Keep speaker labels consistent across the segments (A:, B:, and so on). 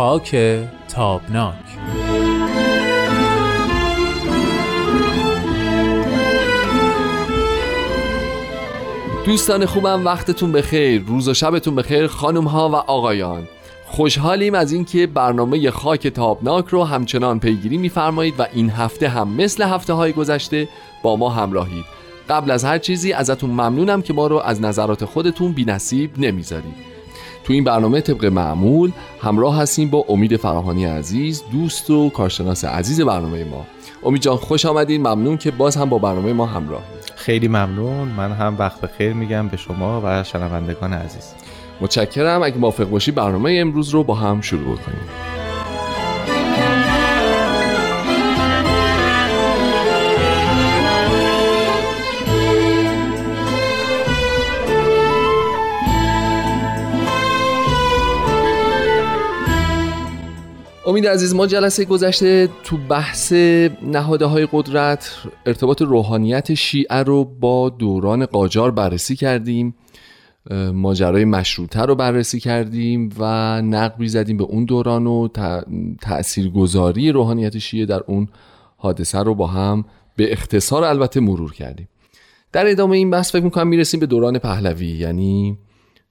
A: خاک تابناک.
B: دوستان خوبم وقتتون بخیر. روز و شبتون بخیر خانم ها و آقایان. خوشحالیم از اینکه برنامه خاک تابناک رو همچنان پیگیری میفرمایید و این هفته هم مثل هفته های گذشته با ما همراهید. قبل از هر چیزی ازتون ممنونم که ما رو از نظرات خودتون بی نصیب نمی‌ذارید. تو این برنامه طبق معمول همراه هستیم با امید فراهانی عزیز دوست و کارشناس عزیز برنامه ما. امید جان خوش آمدین. ممنون که باز هم با برنامه ما همراه
C: خیلی ممنون. من هم وقت بخیر میگم به شما و شنوندگان عزیز.
B: متشکرم. اگه موافق باشی برنامه امروز رو با هم شروع کنیم. امید عزیز ما جلسه گذشته تو بحث نهاده های قدرت ارتباط روحانیت شیعه رو با دوران قاجار بررسی کردیم ماجرای مشروطه رو بررسی کردیم و نقبی زدیم به اون دوران و تاثیرگذاری روحانیت شیعه در اون حادثه رو با هم به اختصار البته مرور کردیم. در ادامه این بحث فکر می‌کنم می‌رسیم به دوران پهلوی یعنی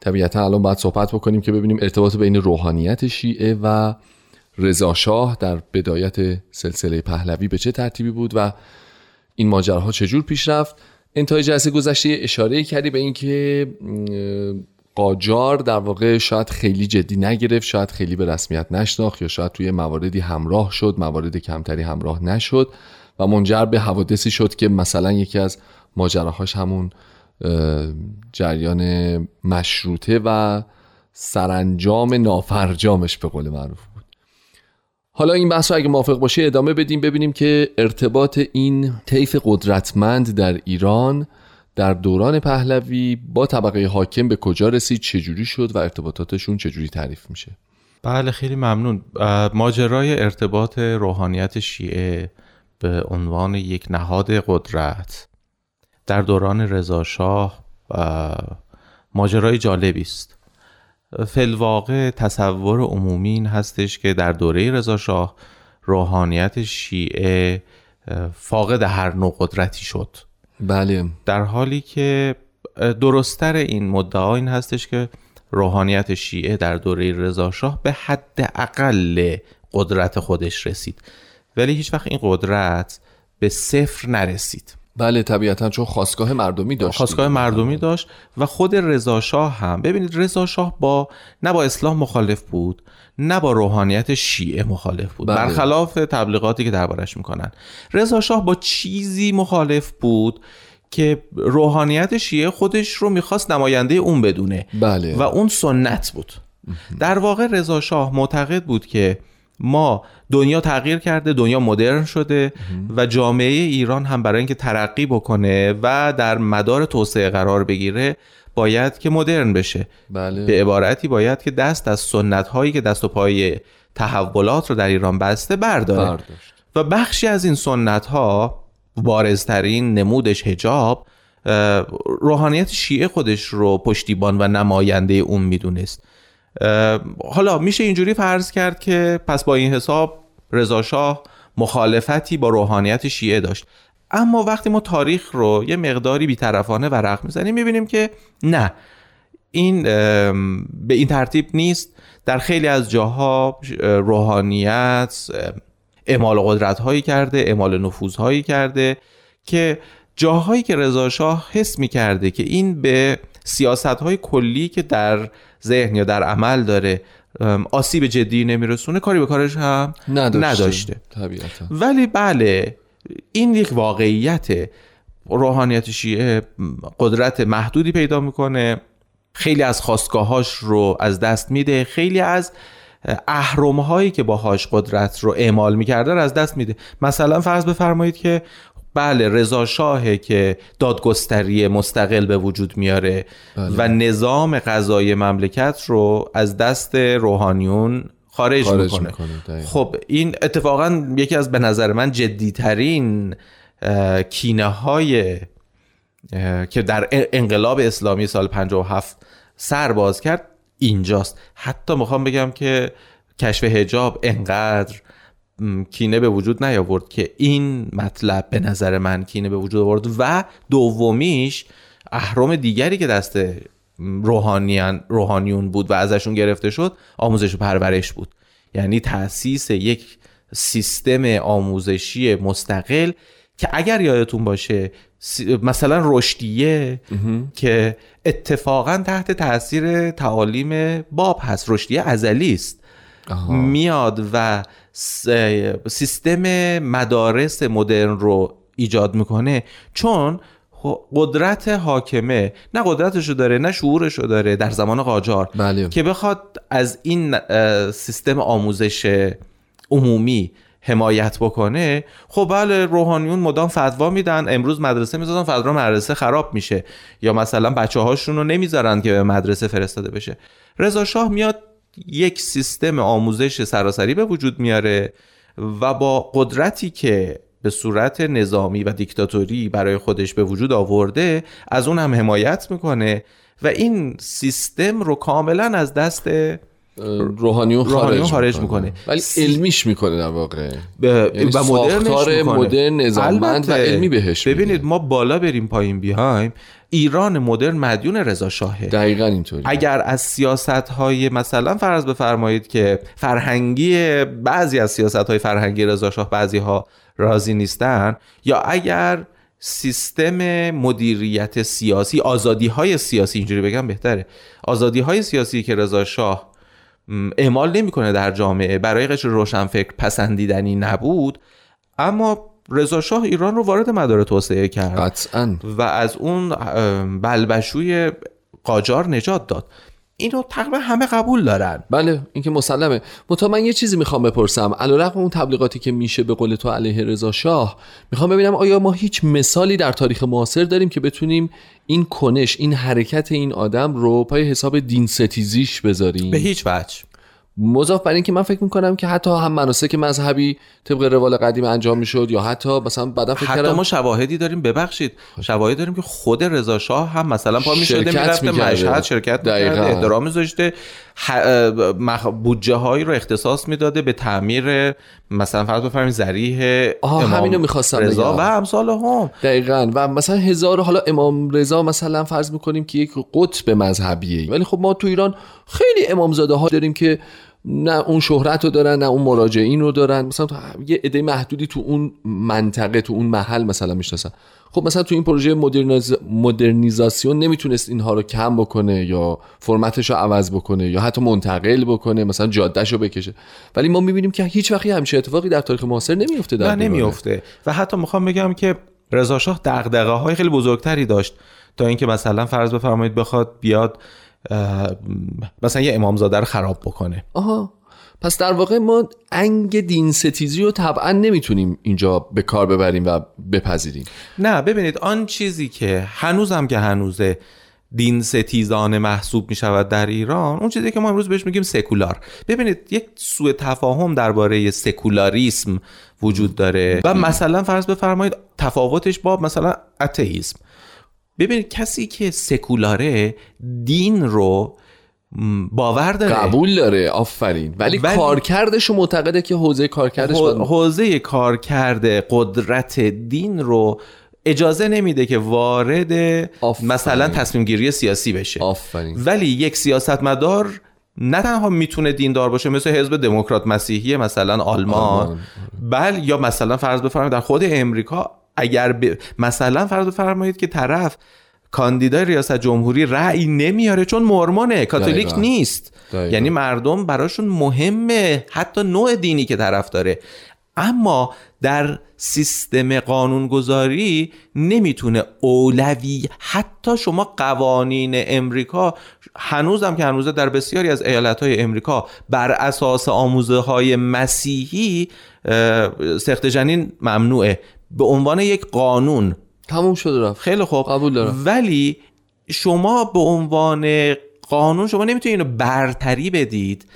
B: طبیعتا الان باید صحبت بکنیم که ببینیم ارتباط بین روحانیت شیعه و رضاشاه در بدایت سلسله پهلوی به چه ترتیبی بود و این ماجراها چجور پیش رفت؟ انتهای جلسه گذشته اشاره کردی به اینکه قاجار در واقع شاید خیلی جدی نگرفت شاید خیلی به رسمیت نشناخت یا شاید توی مواردی همراه شد موارد کمتری همراه نشد و منجر به حوادثی شد که مثلا یکی از ماجراهاش همون جریان مشروطه و سرانجام نافرجامش به قول معروف حالا این بحث رو اگه موافق باشه ادامه بدیم ببینیم که ارتباط این طیف قدرتمند در ایران در دوران پهلوی با طبقه حاکم به کجا رسید چجوری شد و ارتباطاتشون چجوری تعریف میشه؟
C: بله خیلی ممنون. ماجرای ارتباط روحانیت شیعه به عنوان یک نهاد قدرت در دوران رضاشاه ماجرای جالبی است. فلواقع تصور عمومی این هستش که در دوره رضاشاه روحانیت شیعه فاقد هر نوع قدرتی شد.
B: بله.
C: در حالی که درستتر این مدعا این هستش که روحانیت شیعه در دوره رضاشاه به حد اقل قدرت خودش رسید. ولی هیچ وقت این قدرت به صفر نرسید.
B: بله طبیعتا چون خواستگاه مردمی داشت
C: خواستگاه مردمی داشت و خود رضا شاه هم. ببینید رضا شاه با نه با اسلام مخالف بود نه با روحانیت شیعه مخالف بود. بله. برخلاف تبلیغاتی که دربارش می‌کنن. رضا شاه با چیزی مخالف بود که روحانیت شیعه خودش رو می‌خواست نماینده اون بدونه.
B: بله.
C: و اون سنت بود. در واقع رضا شاه معتقد بود که ما دنیا تغییر کرده دنیا مدرن شده و جامعه ایران هم برای اینکه ترقی بکنه و در مدار توسعه قرار بگیره باید که مدرن بشه
B: بله.
C: به عبارتی باید که دست از سنت هایی که دست و پای تحولات رو در ایران بسته برداره
B: برداشت.
C: و بخشی از این سنت ها بارزترین نمودش هجاب روحانیت شیعه خودش رو پشتیبان و نماینده اون می‌دونست حالا میشه اینجوری فرض کرد که پس با این حساب رضاشاه مخالفتی با روحانیت شیعه داشت. اما وقتی ما تاریخ رو یه مقداری بیطرفانه ورق می‌زنیم می‌بینیم که نه این به این ترتیب نیست. در خیلی از جاها روحانیت اعمال قدرت هایی کرده اعمال نفوذ هایی کرده که جاهایی که رضاشاه حس می‌کرده که این به سیاست های کلی که در ذهن یا در عمل داره آسیب جدی نمیرسونه کاری به کارش هم نداشته, نداشته. ولی بله این یک واقعیت روحانیت شیعه قدرت محدودی پیدا می‌کنه. خیلی از خواستگاهاش رو از دست میده. خیلی از اهرم هایی که باهاش قدرت رو اعمال می‌کرده رو از دست میده. مثلا فرض بفرمایید که بله رضا شاهه که دادگستری مستقل به وجود میاره بله. و نظام قضایی مملکت رو از دست روحانیون خارج, خارج می‌کنه, خب این اتفاقا یکی از به نظر من جدیترین کینه های که در انقلاب اسلامی سال 57 سر باز کرد اینجاست. حتی می‌خوام بگم که کشف هجاب انقدر کینه به وجود نیاورد که این مطلب به نظر من کینه به وجود آورد و دومیش اهرام دیگری که دست روحانیان روحانیون بود و ازشون گرفته شد آموزش و پرورش بود. یعنی تاسیس یک سیستم آموزشی مستقل که اگر یادتون باشه مثلا رشدیه که اتفاقا تحت تاثیر تعالیم باب هست. رشدیه ازلی است. میاد و سیستم مدارس مدرن رو ایجاد می‌کنه. چون قدرت حاکمه نه قدرتشو داره نه شعورشو داره در زمان قاجار
B: بله.
C: که بخواد از این سیستم آموزش عمومی حمایت بکنه. خب بله روحانیون مدام فتوا میدن. امروز مدرسه می‌ذارن فردا مدرسه خراب میشه. یا مثلا بچه هاشون رو نمی‌ذارن که به مدرسه فرستاده بشه. رضا شاه میاد یک سیستم آموزش سراسری به وجود میاره و با قدرتی که به صورت نظامی و دیکتاتوری برای خودش به وجود آورده از اون هم حمایت می‌کنه و این سیستم رو کاملا از دست
B: روحانیون خارج,
C: خارج می‌کنه.
B: ولی علمیش می‌کنه در واقع.
C: ب... یعنی و مدرنش
B: مدرن و علمی بهش
C: ببینید ما بالا بریم پایین بیایم. ایران مدرن مدیون رضا شاهه.
B: دقیقا اینطوری
C: اگر از سیاست های مثلا فرض بفرمایید که فرهنگی بعضی از سیاست های فرهنگی رضا شاه بعضی ها راضی نیستن یا اگر سیستم مدیریت سیاسی آزادی های سیاسی اینجوری بگم بهتره آزادی های سیاسی که رضا شاه اعمال نمی‌کنه در جامعه برای قشر روشنفکر پسندیدنی نبود اما رضا شاه ایران رو وارد مدار توسعه کرد.
B: قطعا.
C: و از اون بلبشوی قاجار نجات داد. اینو تقریبا همه قبول دارن.
B: بله این که مسلمه. متا من یه چیزی می‌خوام بپرسم. علیرغم اون تبلیغاتی که میشه به قول تو علیه رضا شاه می‌خوام ببینم آیا ما هیچ مثالی در تاریخ معاصر داریم که بتونیم این کنش این حرکت این آدم رو پای حساب دین ستیزیش بذاریم؟
C: به هیچ وجه.
B: مضاف بر اینکه من فکر می‌کنم که حتی هم مناسک مذهبی طبق روال قدیم انجام می‌شد یا حتی مثلا بعدا فکر
C: حتی ما شواهدی داریم ببخشید. شواهدی داریم که خود رضا شاه هم مثلا پا می‌شده می‌رفته مشهد شرکت می‌کرده احترام میذاشته. بودجه هایی رو اختصاص می‌داده به تعمیر مثلا فرض بفرمایید ذریح
B: امام همینو می‌خواستم
C: رضا و امثال هم.
B: دقیقا. و مثلا هزار حالا امام رضا مثلا فرض می‌کنیم که یک قطب مذهبیه. ولی خب ما تو ایران خیلی امامزاده ها داریم که نه اون شهرت رو دارن نه اون مراجعین رو دارن. مثلا یه عده محدودی تو اون منطقه تو اون محل مثلا می‌شناسن. خب مثلا تو این پروژه مدرنیز... مدرنیزاسیون نمی‌تونست اینها رو کم بکنه یا فرمتش رو عوض بکنه یا حتی منتقل بکنه مثلا جادهش رو بکشه. ولی ما می‌بینیم که هیچ وقتی همچین اتفاقی در تاریخ معاصر نمیفته در
C: نه نمیفته و حتی می‌خوام بگم که رضا شاه دغدغه های خیلی بزرگتری داشت. تا اینکه مثلا فرض بفرمایید بخواد بیاد مثلا یه امامزاده رو خراب بکنه.
B: آها. پس در واقع ما انگ دین ستیزی رو طبعا نمی‌تونیم اینجا به کار ببریم و بپذیریم.
C: نه ببینید آن چیزی که هنوزم که هنوزه دین ستیزانه محسوب می شود در ایران اون چیزی که ما امروز بهش میگیم سکولار. ببینید یک سوء تفاهم درباره سکولاریسم وجود داره. و مثلا فرض بفرمایید تفاوتش با مثلا اتئیسم. ببینید کسی که سکولاره دین رو باور داره
B: قبول داره آفرین ولی, ولی کارکردش معتقده که حوزه کارکردش
C: حوزه کارکرد قدرت دین رو اجازه نمیده که وارد آفرین. مثلا تصمیم گیری سیاسی بشه
B: آفرین.
C: ولی یک سیاستمدار نه تنها می‌تونه دیندار باشه مثل حزب دموکرات مسیحی مثلا آلمان بل یا مثلا فرض بفرمایید در خود امریکا اگر ب... مثلا فرض بفرمایید که طرف کاندیدای ریاست جمهوری رأی نمیاره چون مرمانه کاتولیک نیست. یعنی مردم براشون مهمه. حتی نوع دینی که طرف داره. اما در سیستم قانونگذاری نمی‌تونه اولوی حتی شما قوانین امریکا هنوزم که هنوزه در بسیاری از ایالت های امریکا بر اساس آموزه های مسیحی سخت جنین ممنوعه. به عنوان یک قانون.
B: تموم شده رفت.
C: خیلی خوب.
B: قبول دارم.
C: ولی شما به عنوان قانون شما نمی‌تونید اینو برتری بدید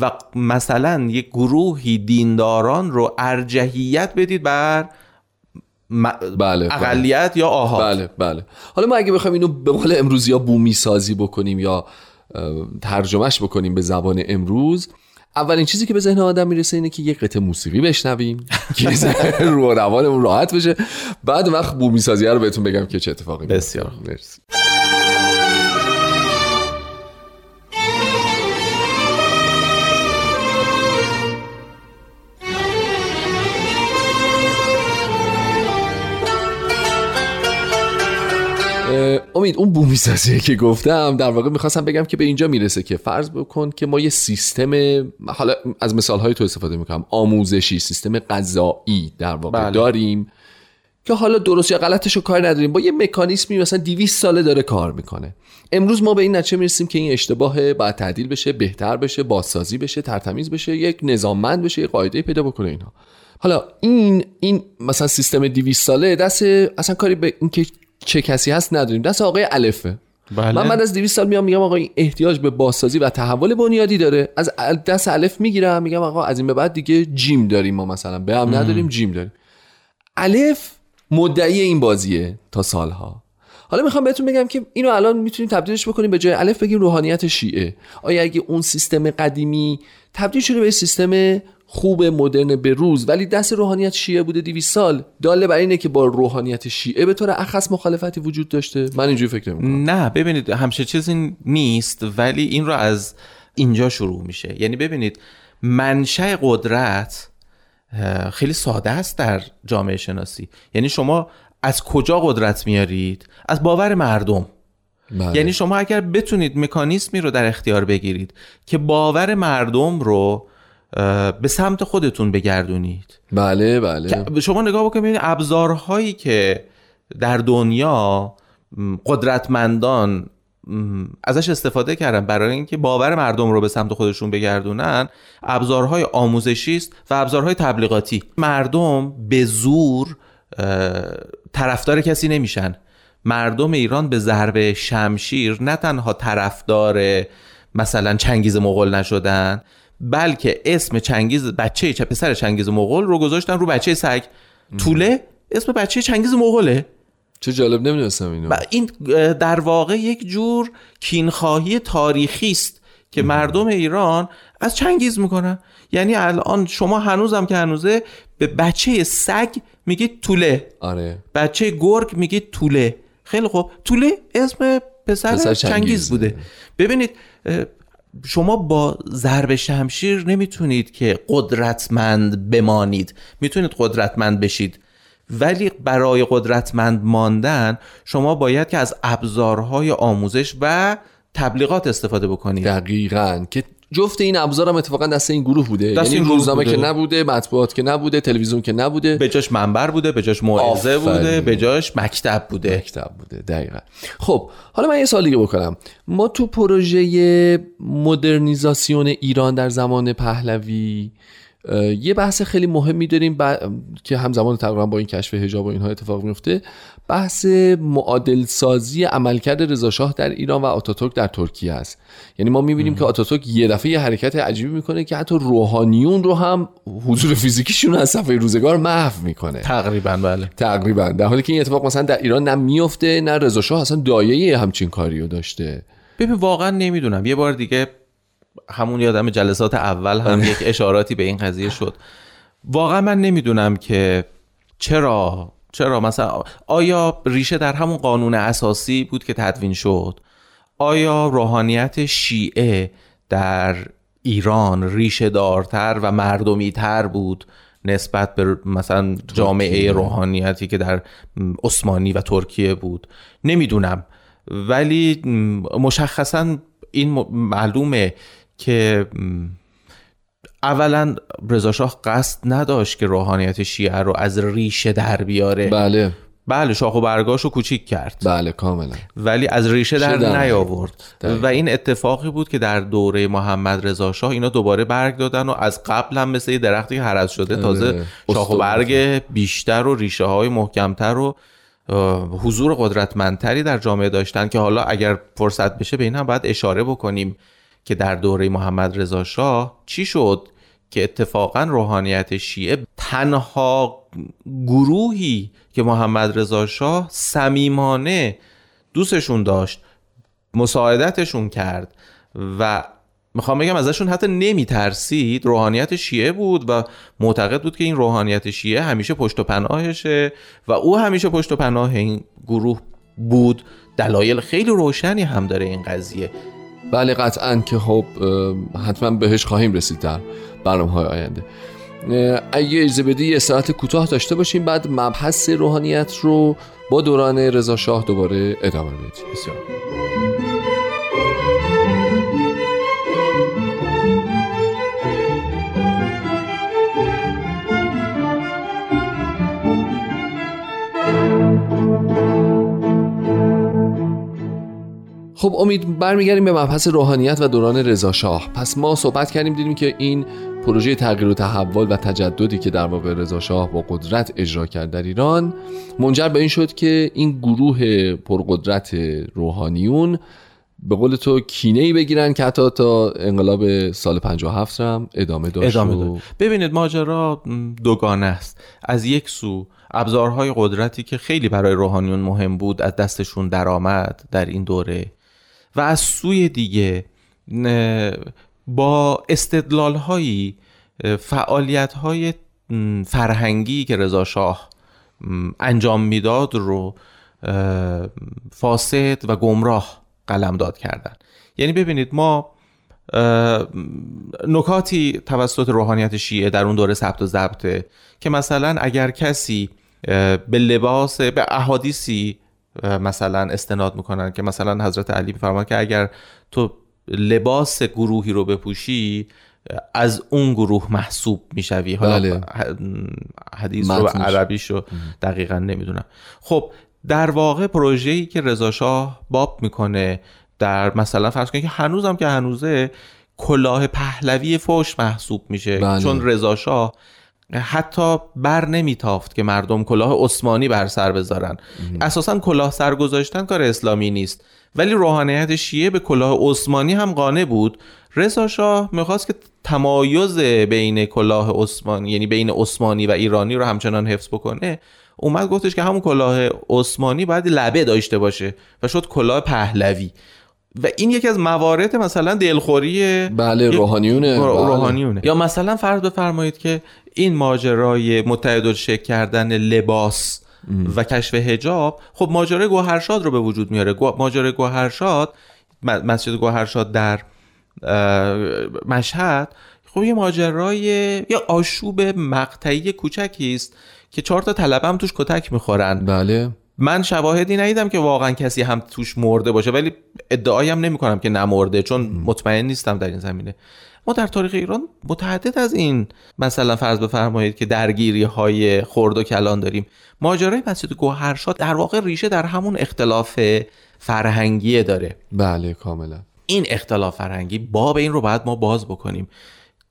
C: و مثلا یک گروهی دینداران رو ارجحیت بدید بر م...
B: بله
C: اقلیت
B: بله.
C: یا آها
B: بله بله حالا ما اگه بخوایم اینو به قول امروزی یا بومی سازی بکنیم یا ترجمهش بکنیم به زبان امروز اولین چیزی که به ذهن آدم می‌رسه اینه که یه قطعه موسیقی بشنویم که رو روانمون راحت بشه بعد وقت بومی سازی رو بهتون بگم که چه اتفاقی.
C: بسیار.
B: مرسی امید اون بومی سازی که گفتم در واقع می‌خواستم بگم که به اینجا می‌رسه که فرض بکن که ما یه سیستم حالا از مثال های تو استفاده می‌کنم. آموزشی سیستم غذایی در واقع
C: بله.
B: داریم که حالا درست یا غلطش رو کار نداریم. با یه مکانیزمی مثلا 200 ساله داره کار می‌کنه. امروز ما به این نتیجه می‌رسیم که این اشتباه باید تعدیل بشه بهتر بشه بازسازی بشه ترتمیز بشه یک نظاممند بشه یه قاعده پیدا بکنه اینها. حالا این این مثلا سیستم 200 ساله دست اصلا کاری به این که چه کسی هست نداریم دست آقای الفه.
C: بله.
B: من بعد از 200 سال میام میگم آقا این احتیاج به بازسازی و تحول بنیادی داره. از دست الف می‌گیرم میگم آقا از این به بعد دیگه جیم داریم ما مثلا. به هم نداریم جیم داریم. الف مدعی این بازیه تا سالها. حالا می‌خوام بهتون بگم که اینو الان می‌تونیم تبدیلش بکنیم به جای الف بگیم روحانیت شیعه. آیا اگه اون سیستم قدیمی تبدیل شده به سیستم خوب مدرن به روز ولی دست روحانیت شیعه بوده 200 سال. داله بر اینه که با روحانیت شیعه به طور اخص مخالفتی وجود داشته. من اینجوری فکر می‌کنم
C: نه ببینید همچه چیزی نیست ولی این رو از اینجا شروع میشه. یعنی ببینید منشأ قدرت خیلی ساده است در جامعه شناسی. یعنی شما از کجا قدرت میارید؟ از باور مردم.
B: بله.
C: یعنی شما اگر بتونید مکانیزمی رو در اختیار بگیرید که باور مردم رو به سمت خودتون بگردونید.
B: بله بله.
C: شما نگاه بکنید ببینید ابزارهایی که در دنیا قدرتمندان ازش استفاده کردن برای اینکه باور مردم رو به سمت خودشون بگردونن ابزارهای آموزشی است و ابزارهای تبلیغاتی. مردم به زور طرفدار کسی نمیشن. مردم ایران به ضرب شمشیر نه تنها طرفدار مثلا چنگیز مغول نشدن بلکه اسم چنگیز بچه چه پسر چنگیز مغول رو گذاشتن رو بچه سگ. طوله اسم بچه چنگیز مغوله.
B: چه جالب نمی‌دونستم اینو.
C: این در واقع یک جور کینخواهی تاریخی است که مردم ایران از چنگیز می‌کنن. یعنی الان شما هنوزم که هنوزه به بچه سگ میگید طوله.
B: آره.
C: بچه گرگ میگید طوله. خیلی خوب. طوله اسم پسر,
B: پسر
C: چنگیز,
B: چنگیز.
C: بوده. ببینید شما با ضرب شمشیر نمی‌تونید که قدرتمند بمانید. می‌تونید قدرتمند بشید. ولی برای قدرتمند ماندن شما باید که از ابزارهای آموزش و تبلیغات استفاده بکنید.
B: دقیقا. که جفت این ابزار هم اتفاقا دست این گروه بوده.
C: دست
B: یعنی
C: این
B: روزنامه. که نبوده مطبوعات که نبوده تلویزیون که نبوده.
C: به جاش منبر بوده به جاش موعظه. بوده به جاش مکتب بوده.
B: مکتب بوده دقیقا. خب حالا من یه سوال دیگه بکنم. ما تو پروژه مدرنیزاسیون ایران در زمان پهلوی یه بحث خیلی مهمی داریم ب- که همزمان تقریبا با این کشف حجاب و اینها اتفاق میفته. بحث معادل سازی عملکرد رضاشاه در ایران و آتاتورک در ترکیه است. یعنی ما می‌بینیم که آتاتورک یه دفعه یه حرکت عجیبی می‌کنه که حتی روحانیون رو هم حضور فیزیکیشون از صفحه روزگار محو می‌کنه.
C: تقریبا بله.
B: تقریبا. در حالی که این اتفاق مثلا در ایران نه میفته نه رضا شاه اصلا دایه همچین کاریو داشته.
C: ببین واقعا نمی‌دونم. یه بار دیگه همون یادم جلسات اول هم یک اشاراتی به این قضیه شد. واقعا من نمی‌دونم که چرا چرا مثلا آیا ریشه در همون قانون اساسی بود که تدوین شد؟ آیا روحانیت شیعه در ایران ریشه دارتر و مردمی تر بود نسبت به مثلا جامعه روحانیتی که در عثمانی و ترکیه بود؟ نمی‌دونم. ولی مشخصا این معلومه که اولا رضاشاه قصد نداشت که روحانیت شیعه رو از ریشه در بیاره.
B: بله.
C: بله شاخ و برگاش رو کوچیک کرد.
B: بله کاملا.
C: ولی از ریشه در نیاورد. و این اتفاقی بود که در دوره محمد رضا شاه اینا دوباره برگ دادن و از قبل هم مثل یه درختی که هرز شده تازه
B: آره.
C: شاخ و برگ بیشتر و ریشه های محکمتر و حضور قدرتمندتری در جامعه داشتن که حالا اگر فرصت بشه به این هم باید اشاره بکنیم. که در دوره محمد رضا شاه چی شد که اتفاقا روحانیت شیعه تنها گروهی که محمد رضا شاه صمیمانه دوستشون داشت مساعدتشون کرد و می‌خوام بگم ازشون حتی نمیترسید. روحانیت شیعه بود و معتقد بود که این روحانیت شیعه همیشه پشت و پناهشه و او همیشه پشت و پناه این گروه بود. دلایل خیلی روشنی هم داره این قضیه.
B: بله قطعا که خب حتما بهش خواهیم رسید در برنامه های آینده اگه اجازه بدی یه ساعت کوتاه داشته باشیم بعد مبحث روحانیت رو با دوران رضا شاه دوباره ادامه بدیم.
C: بسیار.
B: خب امید برمیگردیم به مبحث روحانیت و دوران رضا شاه. پس ما صحبت کردیم دیدیم که این پروژه تغییر و تحول و تجددی که در واقع رضا شاه با قدرت اجرا کرد در ایران منجر به این شد که این گروه پرقدرت روحانیون به قول تو کینه ای بگیرن که حتی تا انقلاب سال 57 هم ادامه داشت.
C: ادامه داشت. ببینید ماجرا دوگانه است. از یک سو ابزارهای قدرتی که خیلی برای روحانیون مهم بود از دستشون درآمد در این دوره و از سوی دیگه با استدلال هایی فعالیت های فرهنگی که رضا شاه انجام می‌داد رو فاسد و گمراه قلمداد کردن. یعنی ببینید ما نکاتی توسط روحانیت شیعه در اون دوره ثبت و ضبطه که مثلا اگر کسی به لباس به احادیثی مثلا استناد می‌کنن که مثلا حضرت علی میفرمان که اگر تو لباس گروهی رو بپوشی از اون گروه محسوب می‌شوی. حالا بله. حدیث رو عربیش رو دقیقا نمی‌دونم. خب در واقع پروژه‌ای که رضا شاه باب می‌کنه در مثلا فرض کنید که هنوزم که هنوزه کلاه پهلوی فوش محسوب میشه. بله. چون رضا شاه حتی بر نمیتافت که مردم کلاه عثمانی بر سر بذارن. اساسا کلاه سر گذاشتن کار اسلامی نیست. ولی روحانیت شیعه به کلاه عثمانی هم قانع بود. رضا شاه می‌خواست که تمایز بین کلاه عثمانی یعنی بین عثمانی و ایرانی رو همچنان حفظ بکنه. اومد گفتش که همون کلاه عثمانی باید لبه داشته باشه و شد کلاه پهلوی. و این یکی از موارد مثلا دلخوری
B: بله روحانیونه. بله.
C: روحانیونه. یا مثلا فرض بفرمایید که این ماجرای متحد شکل کردن لباس و کشف هجاب خب ماجرای گوهرشاد رو به وجود میاره. ماجرای گوهرشاد مسجد گوهرشاد در مشهد خب یه ماجرای یا آشوب مقطعی کوچکی است که چهار تا طلبه هم توش کتک می‌خورن.
B: بله.
C: من شواهدی ندیدم که واقعا کسی هم توش مرده باشه ولی ادعایی هم نمی کنم که نمرده چون مطمئن نیستم در این زمینه. ما در تاریخ ایران متعدد از این مثلا فرض بفرمایید که درگیری های خرد و کلان داریم. ماجرای مسجد گوهرشاد در واقع ریشه در همون اختلاف فرهنگی داره.
B: بله کاملا.
C: این اختلاف فرهنگی باب این رو باید ما باز بکنیم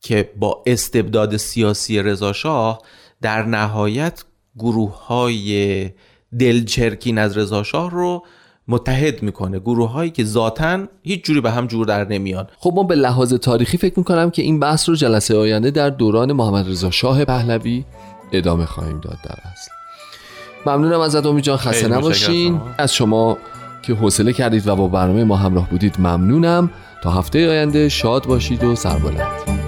C: که با استبداد سیاسی رضاشاه در نهایت گروه های دلچرکین از رضا شاه رو متحد می‌کنه. گروه هایی که ذاتا هیچ جوری به هم جور در نمیان.
B: خب ما به لحاظ تاریخی فکر می‌کنم که این بحث رو جلسه آینده در دوران محمد رضا شاه پهلوی ادامه خواهیم داد در اصل. ممنونم ازت امید جان خسته نباشین. از شما که حوصله کردید و با برنامه ما همراه بودید ممنونم. تا هفته آینده شاد باشید و سربلند.